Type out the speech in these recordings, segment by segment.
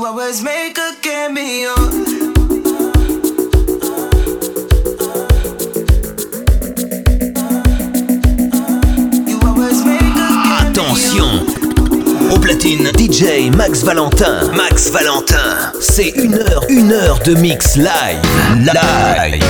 You always make a cameo. Attention Au platine, DJ Max Valentin. Max Valentin. C'est une heure, une heure de mix live. Live.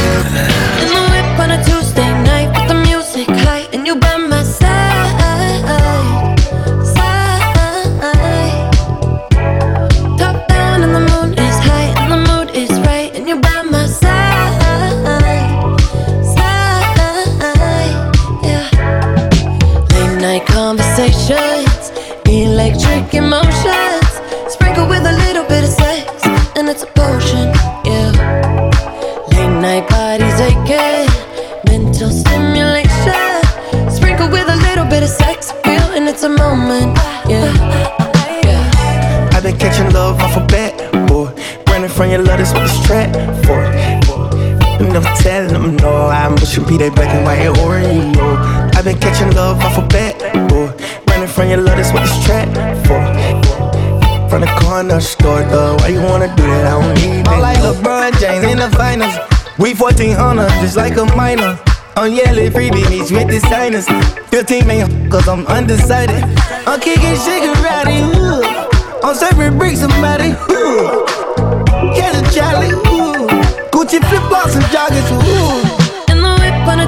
Should be that black and white Oreo. I've been catching love off a bat, boy. Running from your love, that's what this trap for. From the corner store, though. Why you wanna do that? I don't need that. like LeBron James in the finals. We 1400, just like a minor. On yellow freebie meets with the signers. 15 million, cause I'm undecided. I'm kicking Shigarati, ooh. I'm serving bricks, somebody, ooh. Catch a Charlie, ooh. Gucci flip flops and joggers, ooh. I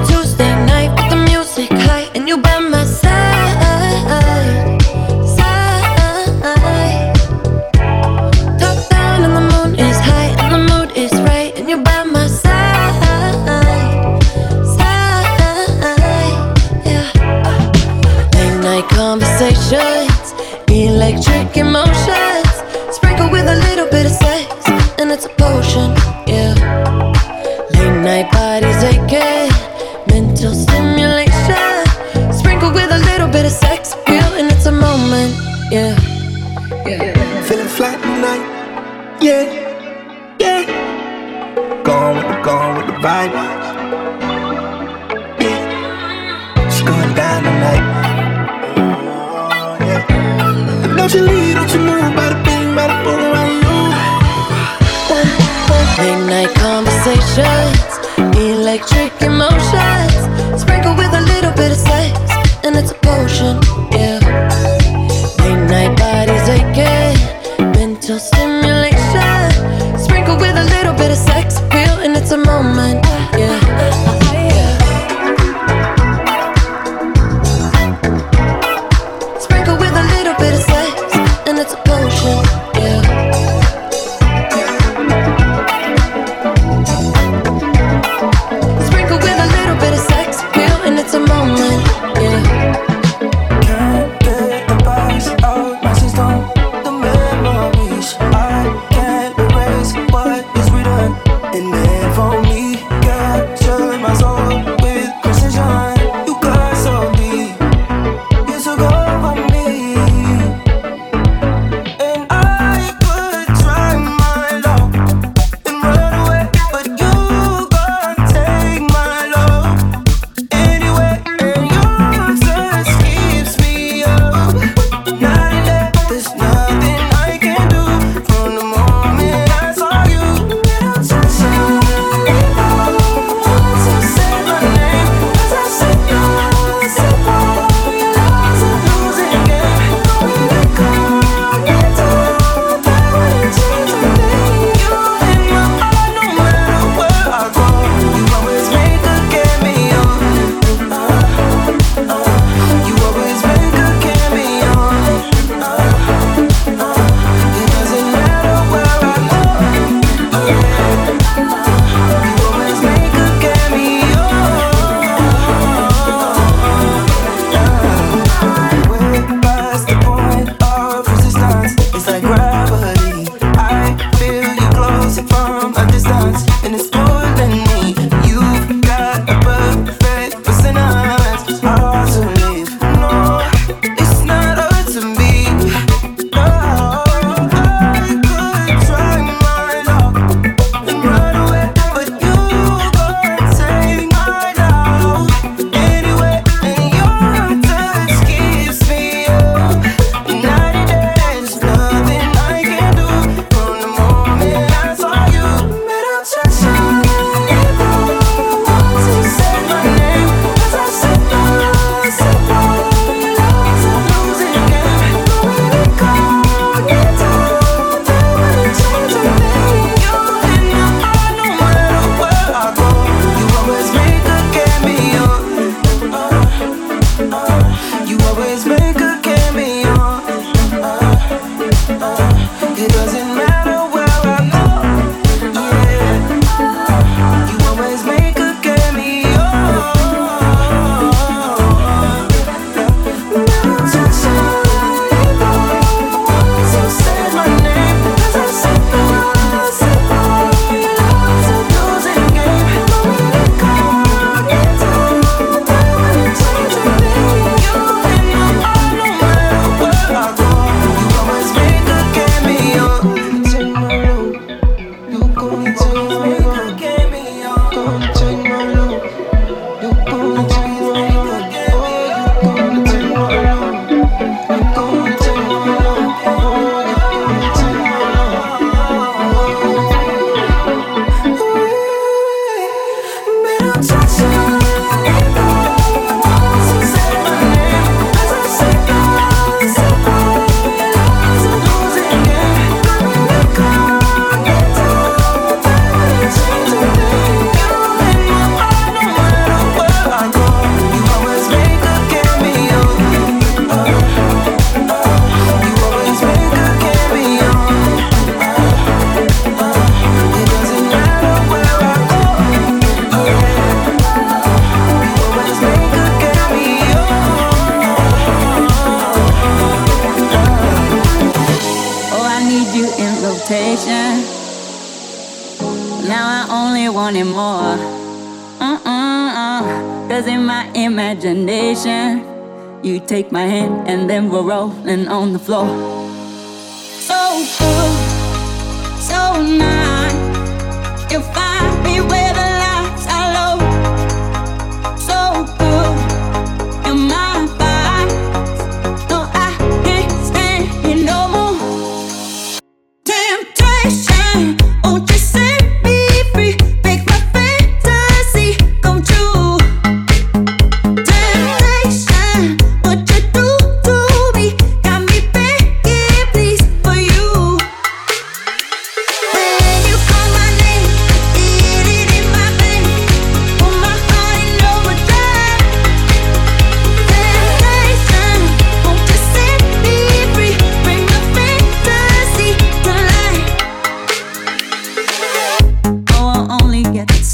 flow。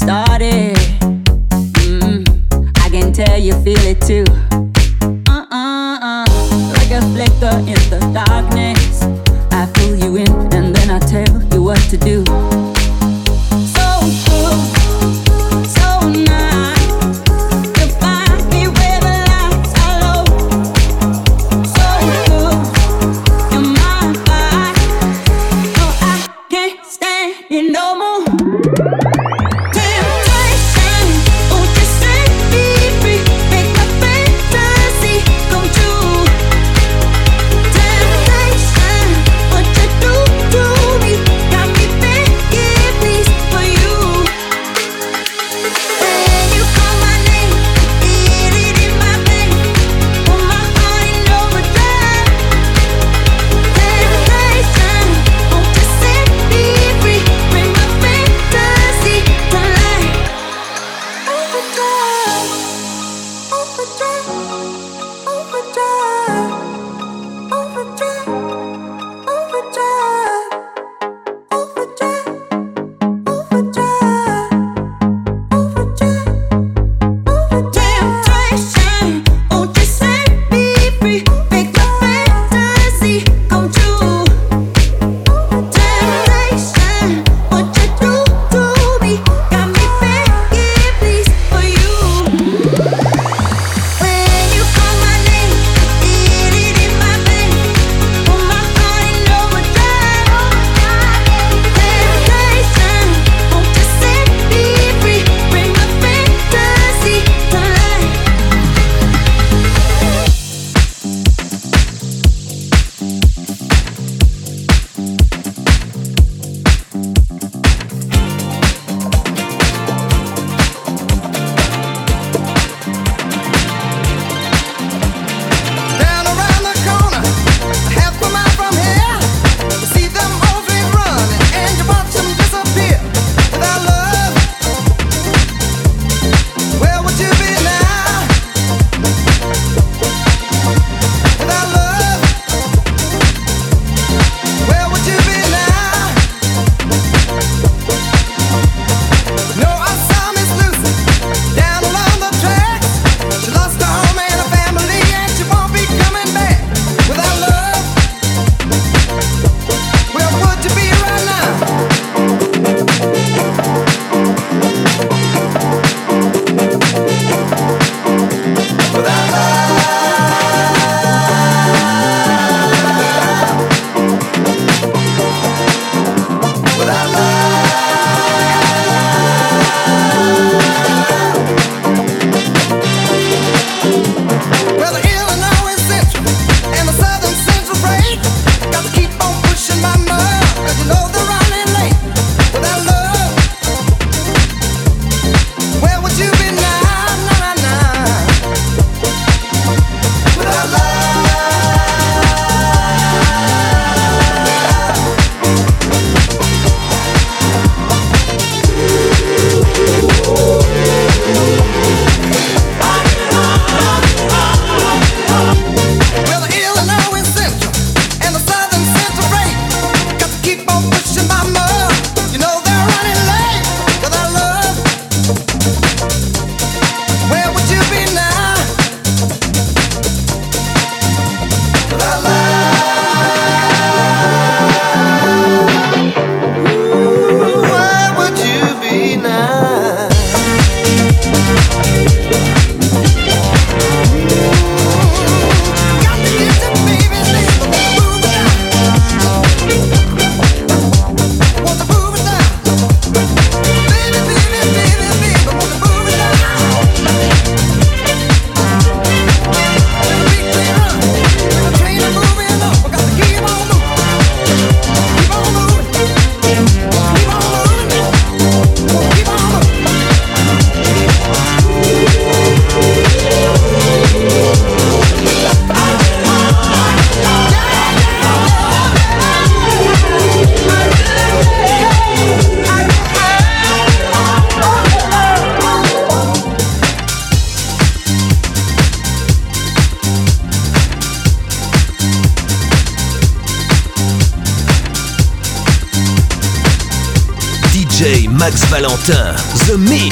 started. Mm, I can tell you feel it too. Uh uh uh, like a flicker in the darkness. I pull you in and then I tell you what to do. The Mix.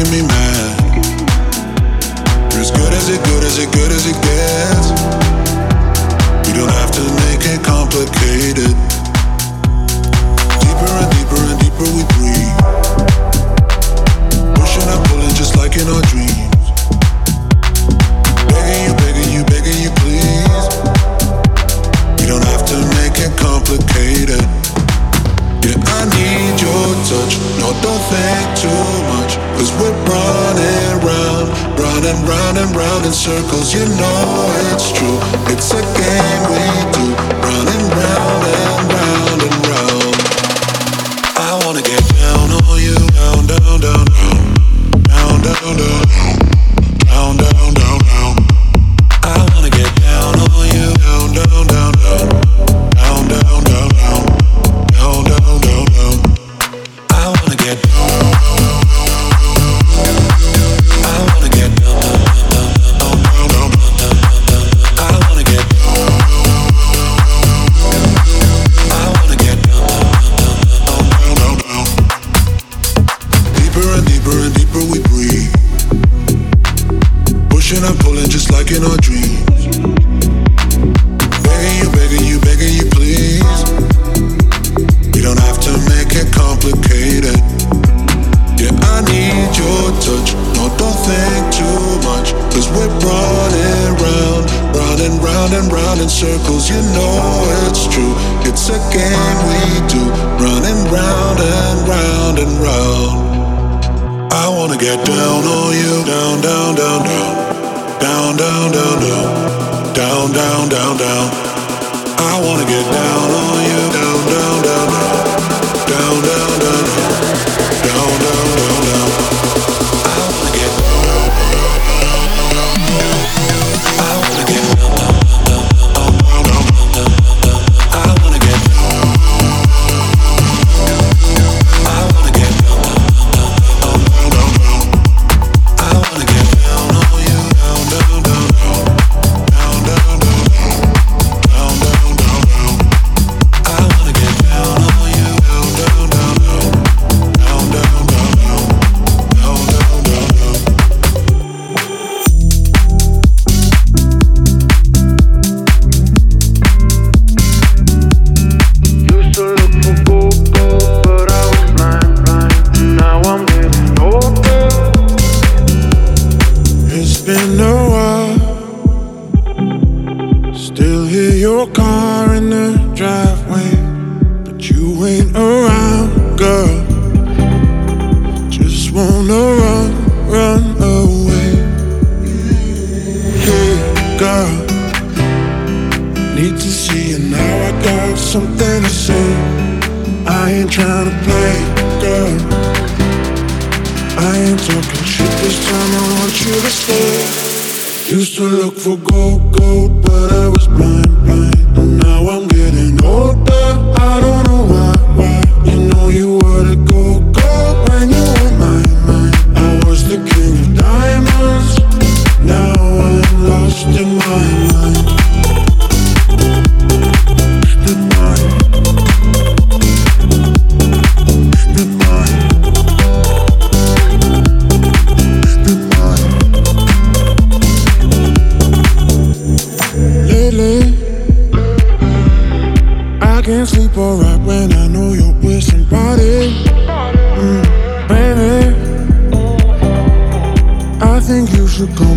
I wanna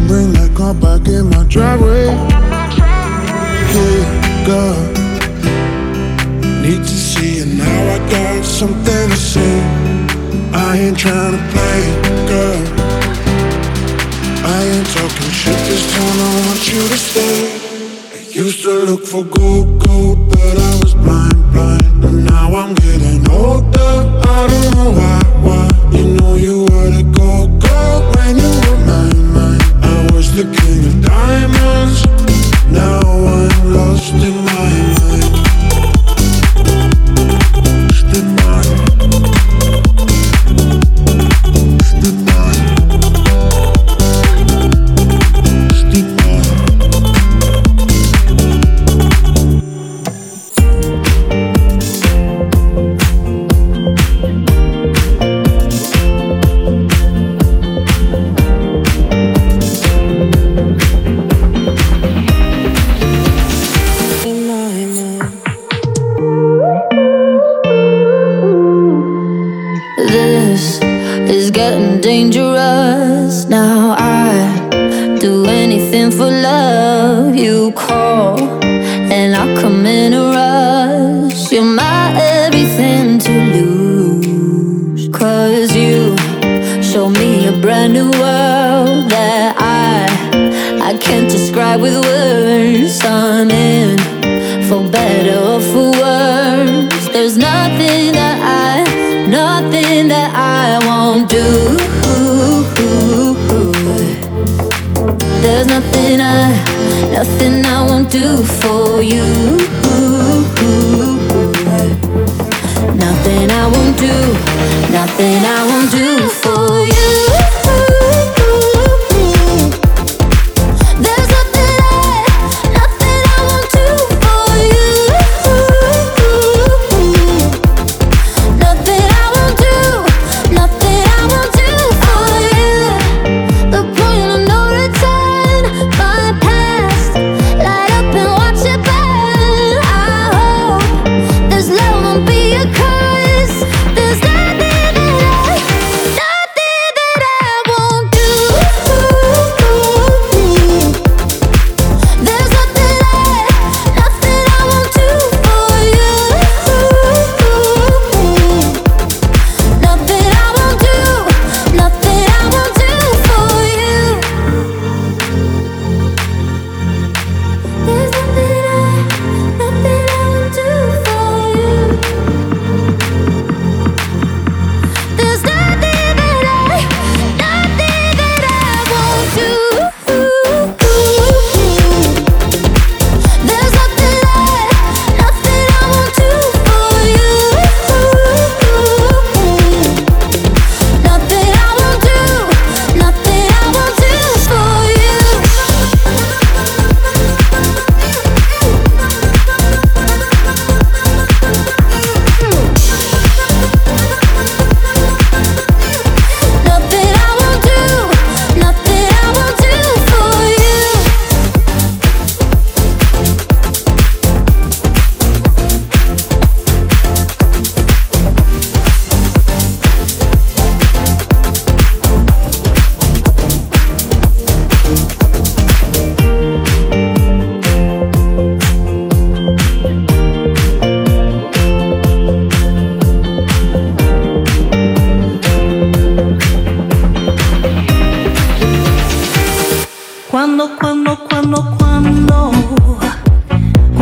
and bring that car back in my driveway. Hey, girl, need to see you now. I got something to say. I ain't trying to play, girl. I ain't talking shit this time. I want you to stay. I used to look for gold, gold, but I was blind, blind. And now I'm getting older. I don't know why, why. You know you were. diamonds. Now I'm lost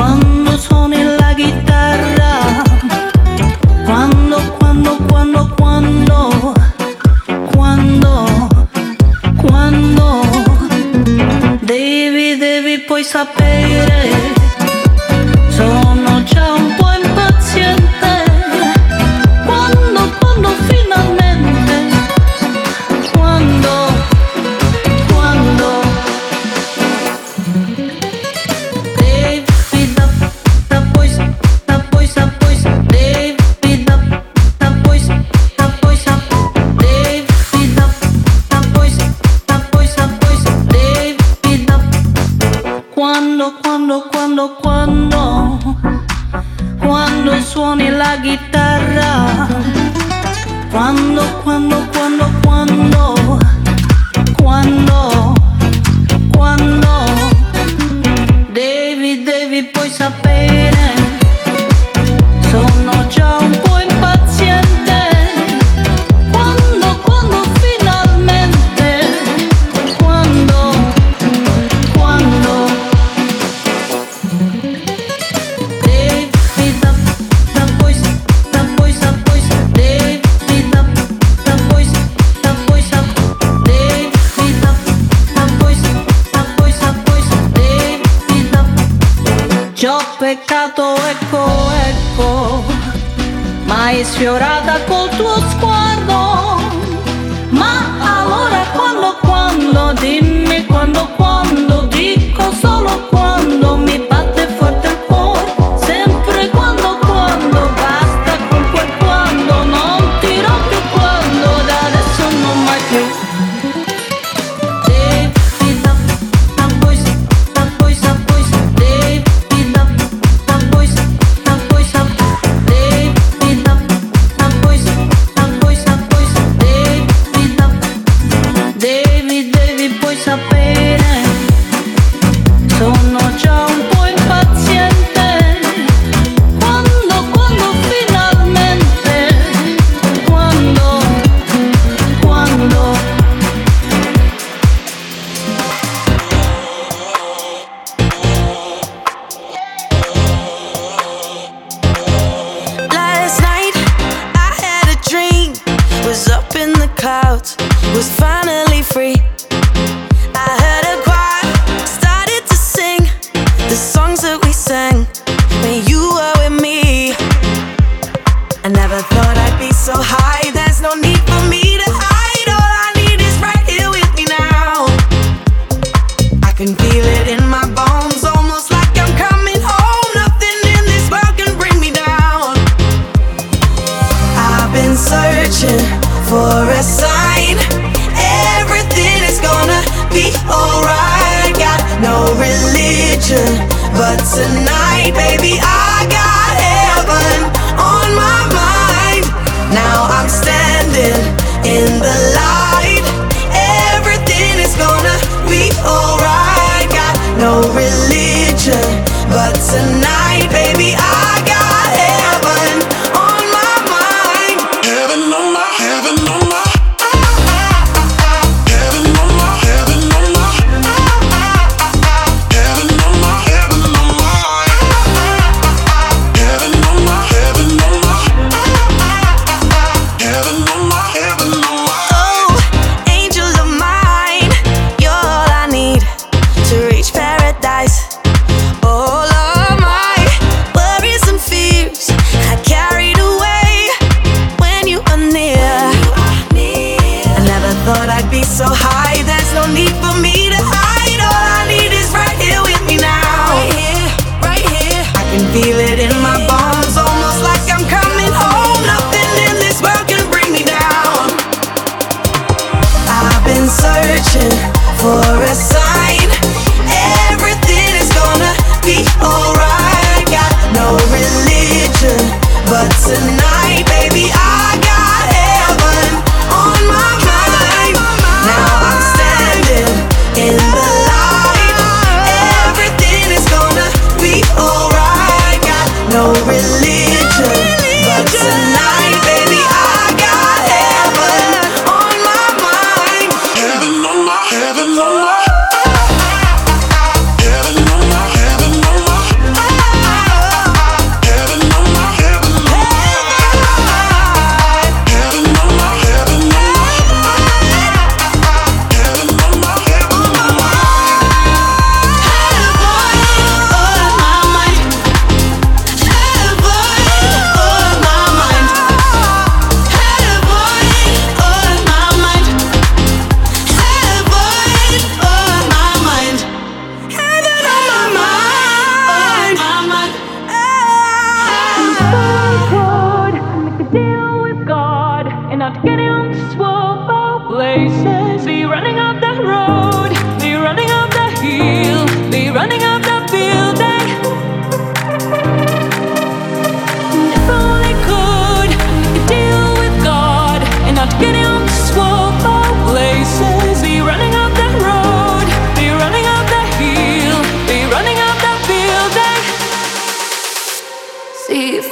got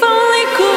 only.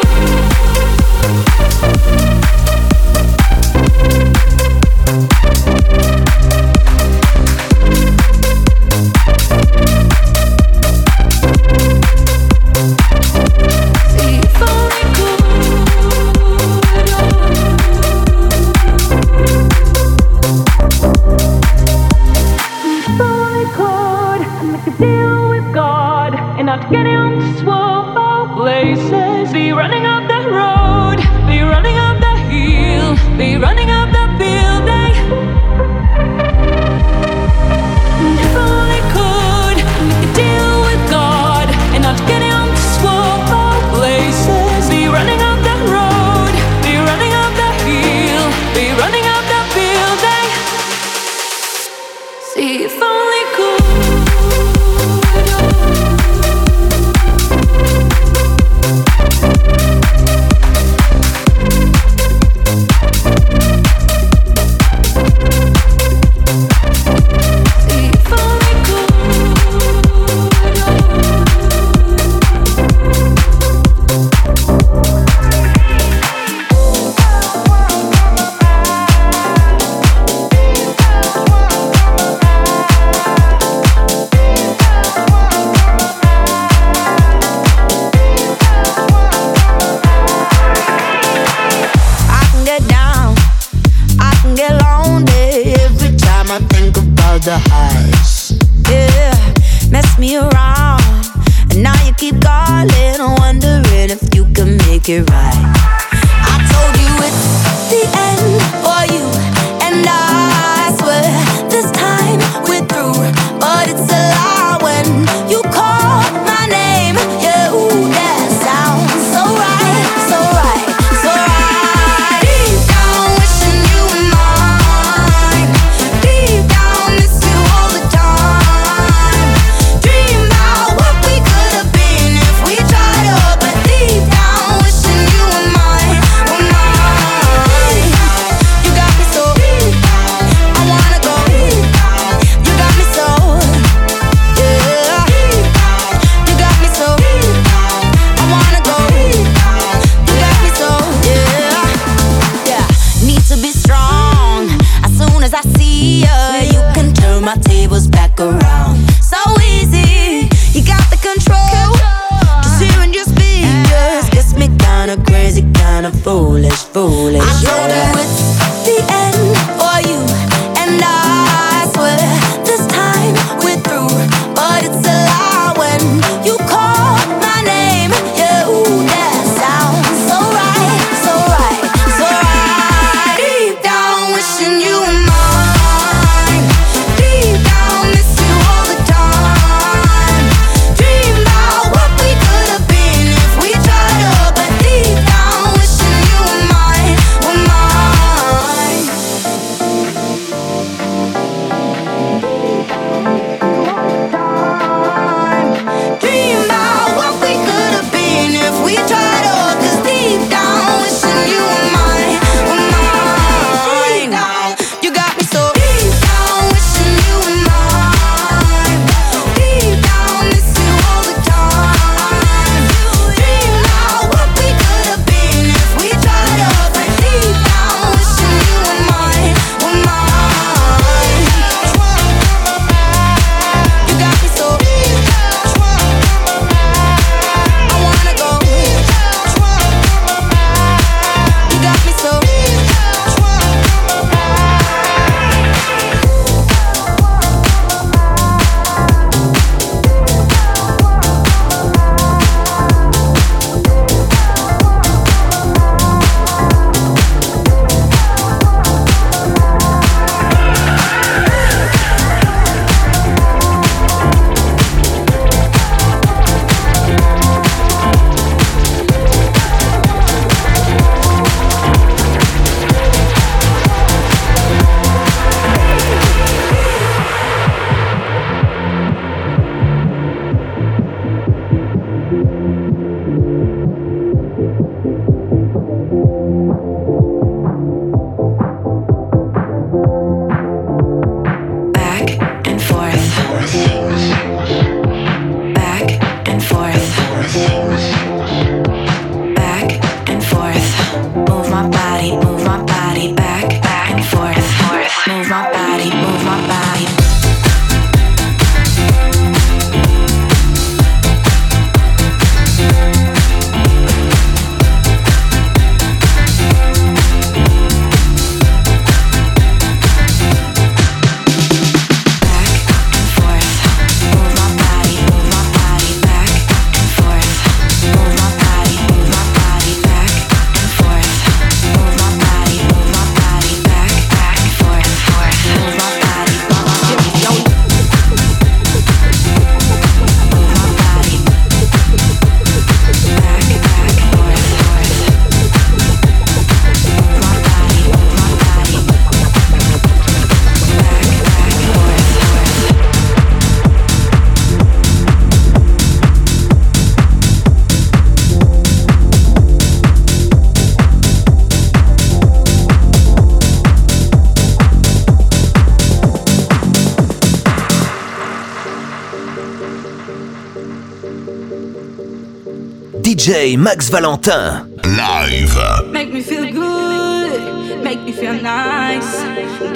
DJ Max Valentin. Live. Make me feel good, make me feel nice.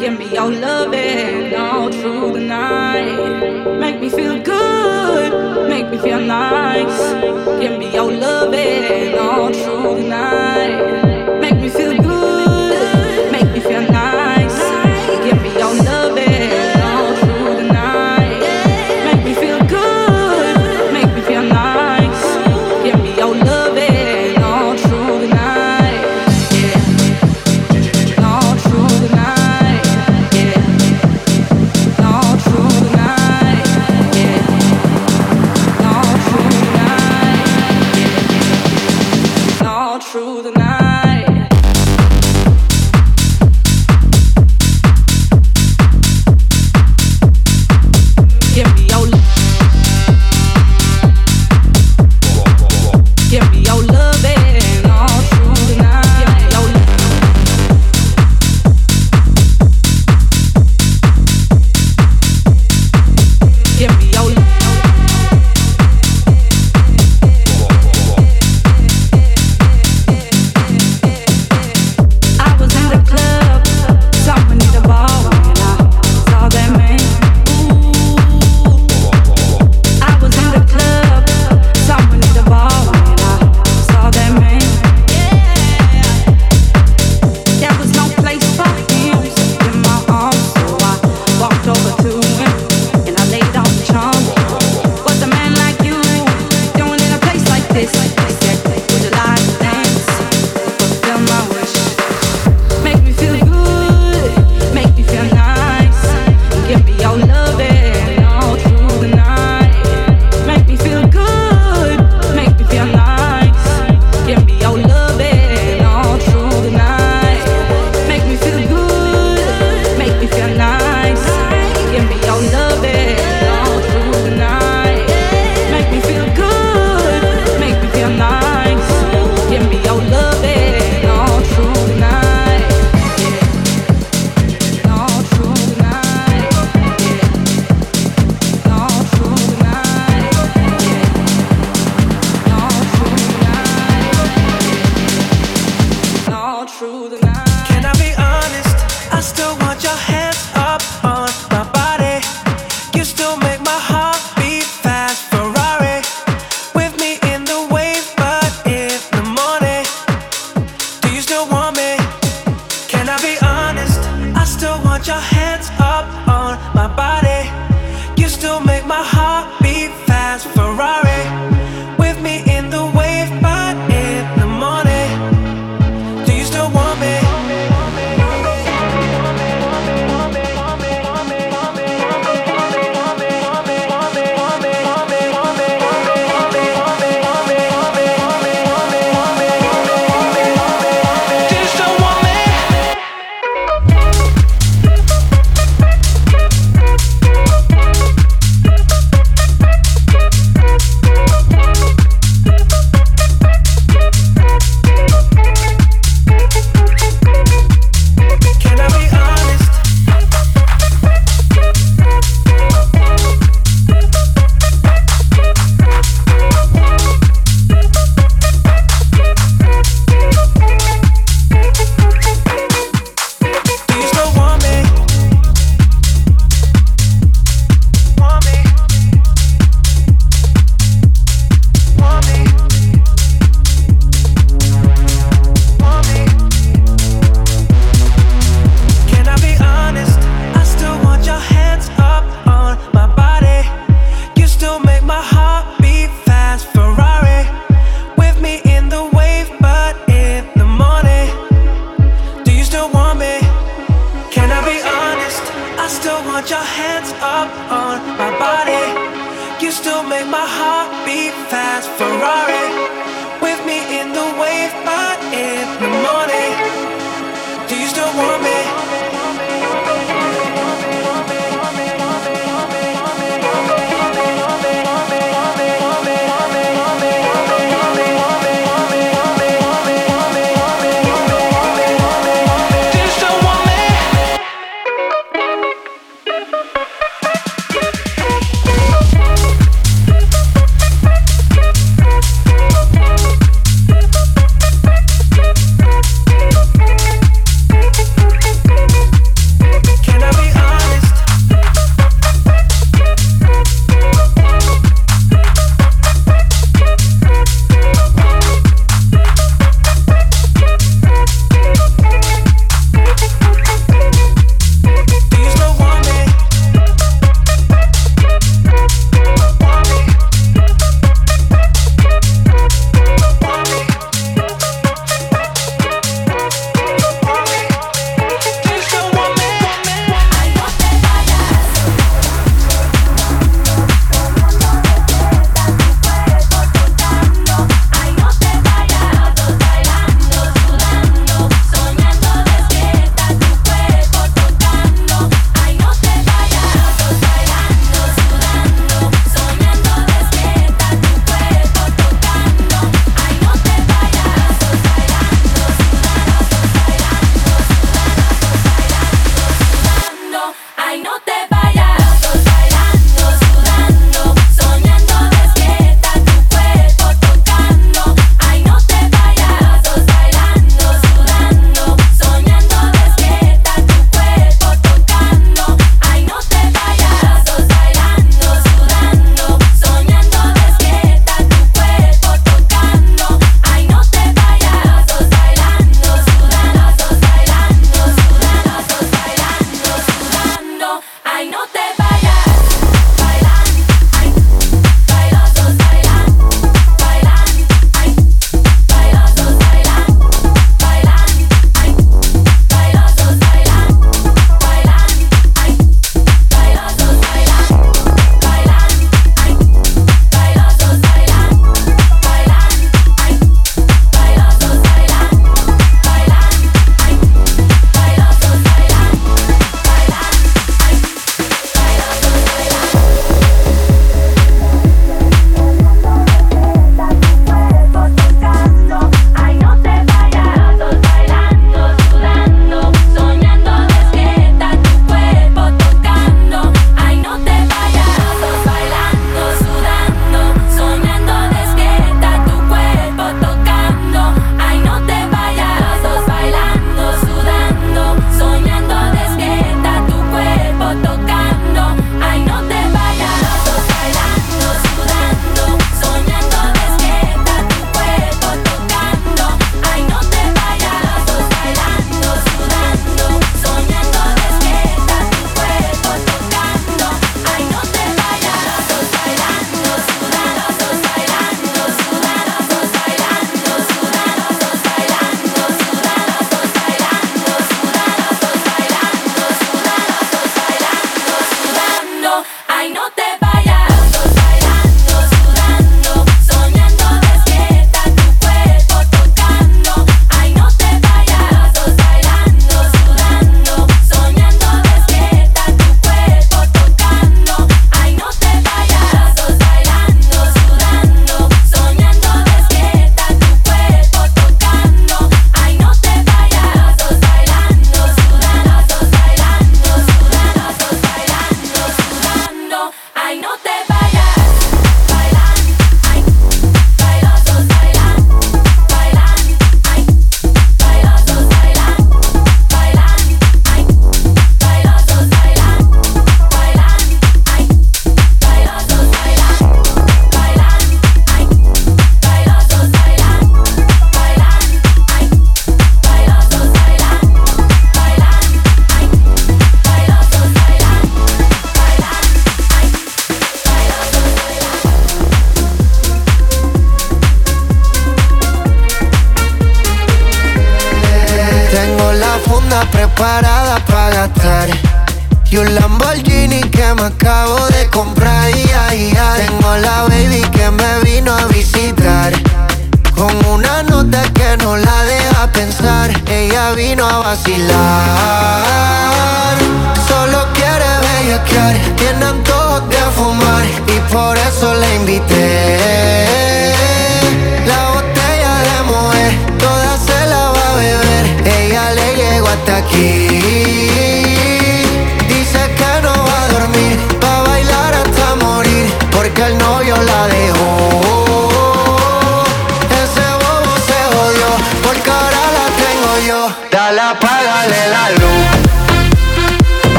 Give me your loving all through the night. Make me feel good, make me feel nice. Give me your loving all through the night. Make me feel good,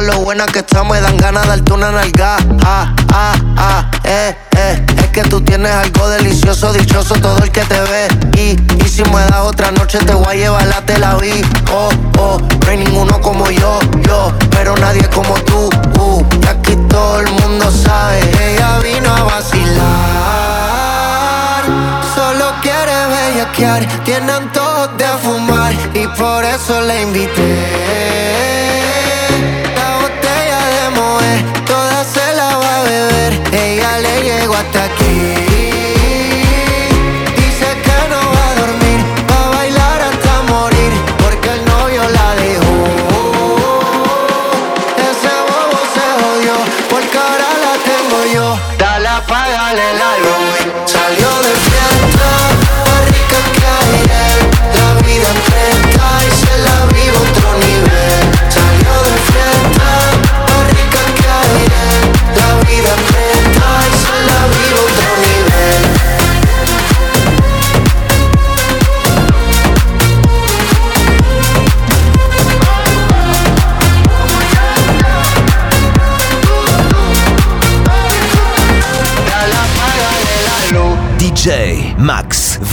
lo buena que está, me dan ganas de darte una nalga. Ah, ah, ah, eh, eh. Es que tú tienes algo delicioso, dichoso todo el que te ve. Y, y si me das otra noche, te voy a llevar a Tel Aviv. Oh, oh, no hay ninguno como yo, yo. Pero nadie como tú, uh. Y aquí todo el mundo sabe, ella vino a vacilar. Solo quiere bellaquear, tiene antojos de fumar. Y por eso la invité fue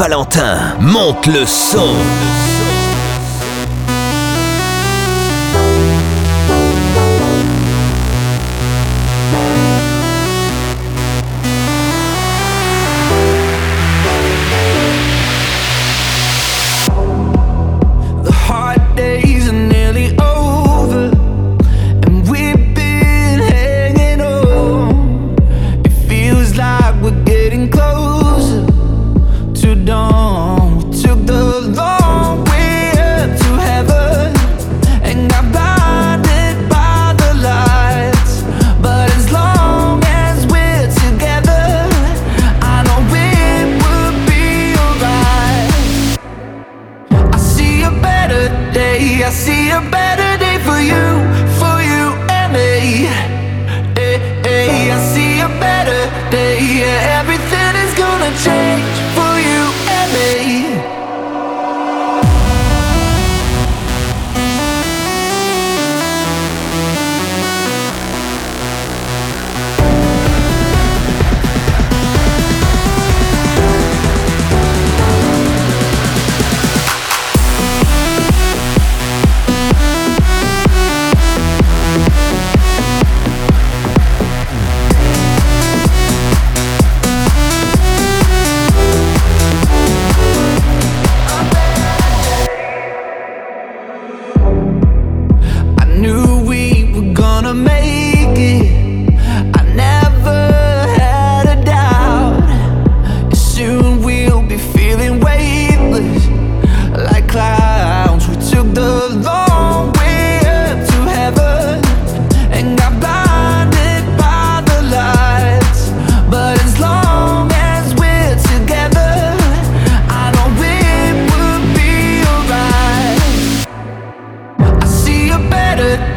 Valentin. Monte le son.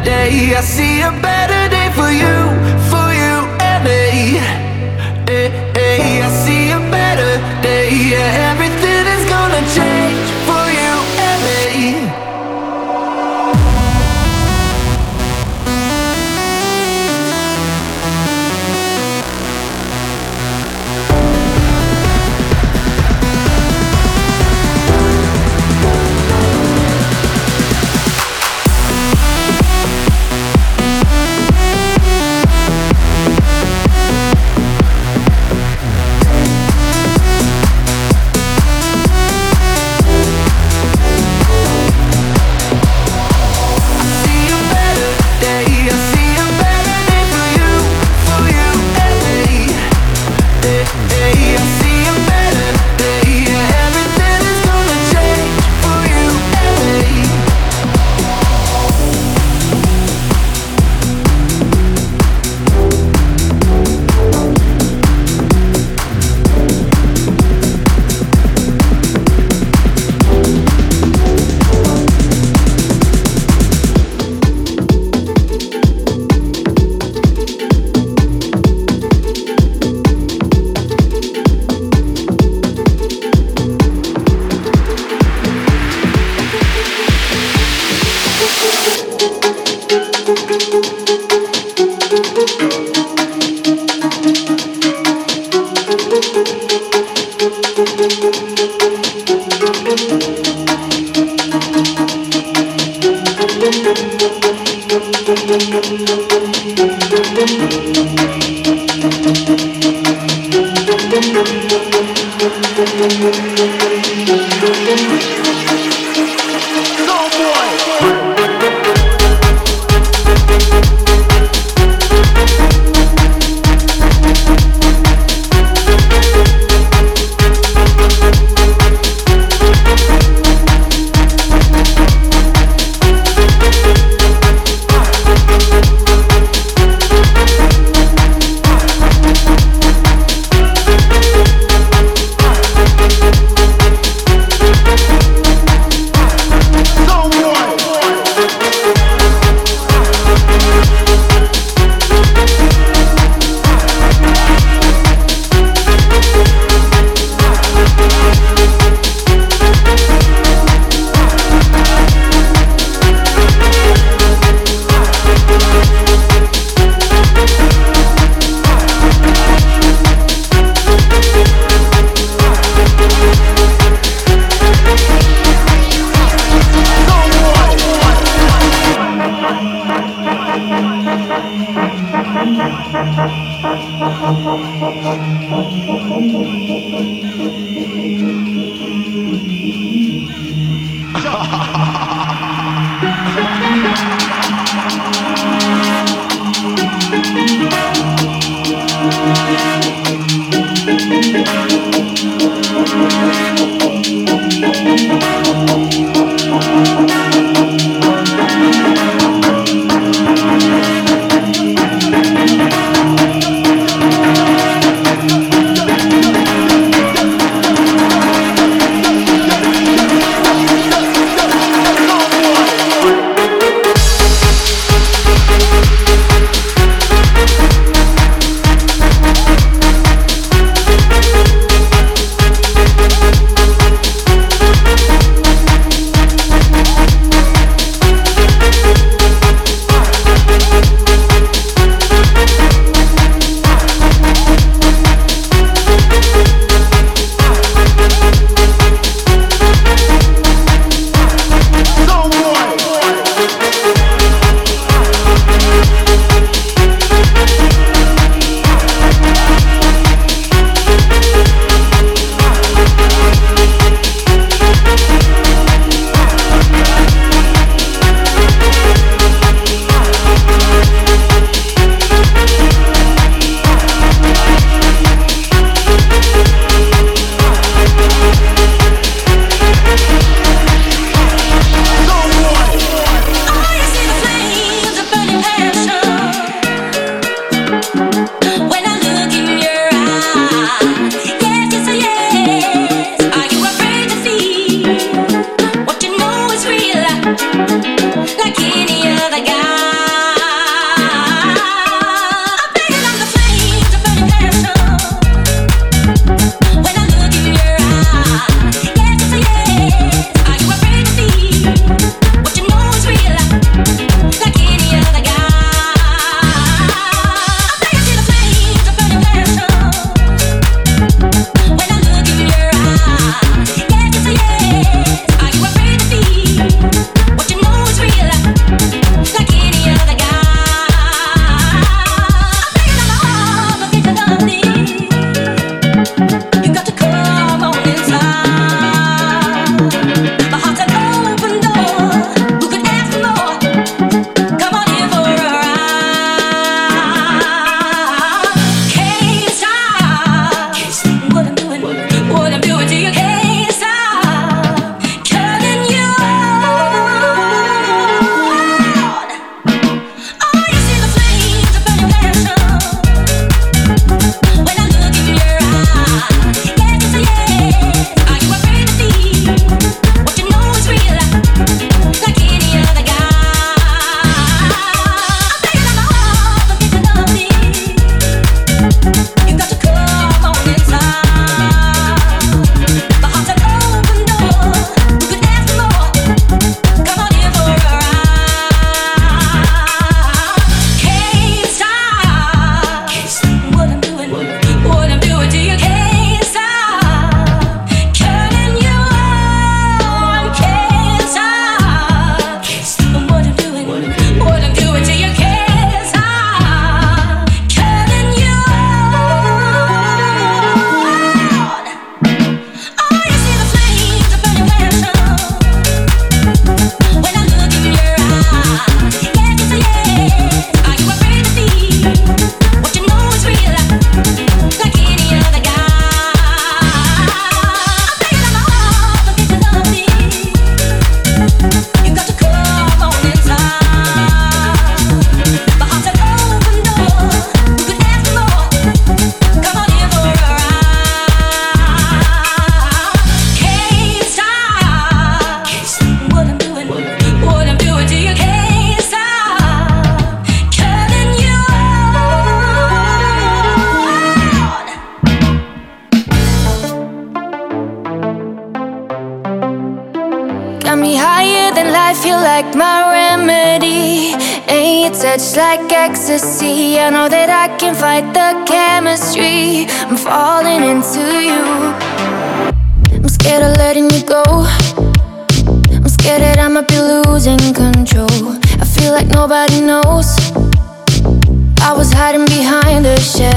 day. I see a better day for you.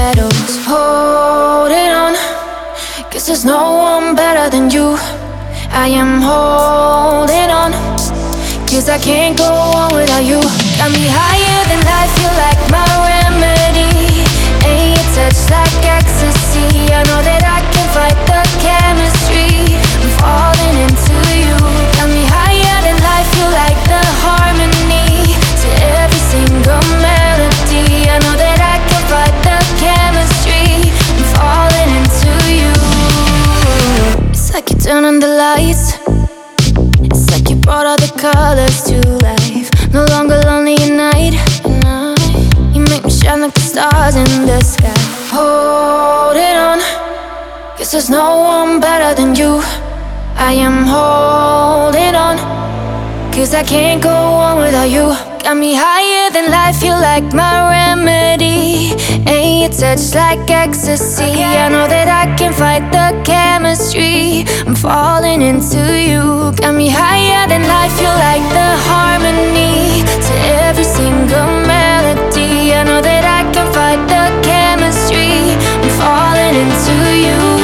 Shadows, holding on. Cause there's no one better than you. I am holding on. Cause I can't go on without you. Got me higher than life, you like my remedy. Ain't your touch like ecstasy. I know that I can fight the chemistry. I'm falling stars in the sky. Holding on, guess there's no one better than you. I am holding on, cause I can't go on without you. Got me higher than life, you like my remedy. And your touch like ecstasy. I know that I can fight the chemistry. I'm falling into you. Got me higher than life, you like the harmony to every single. into you.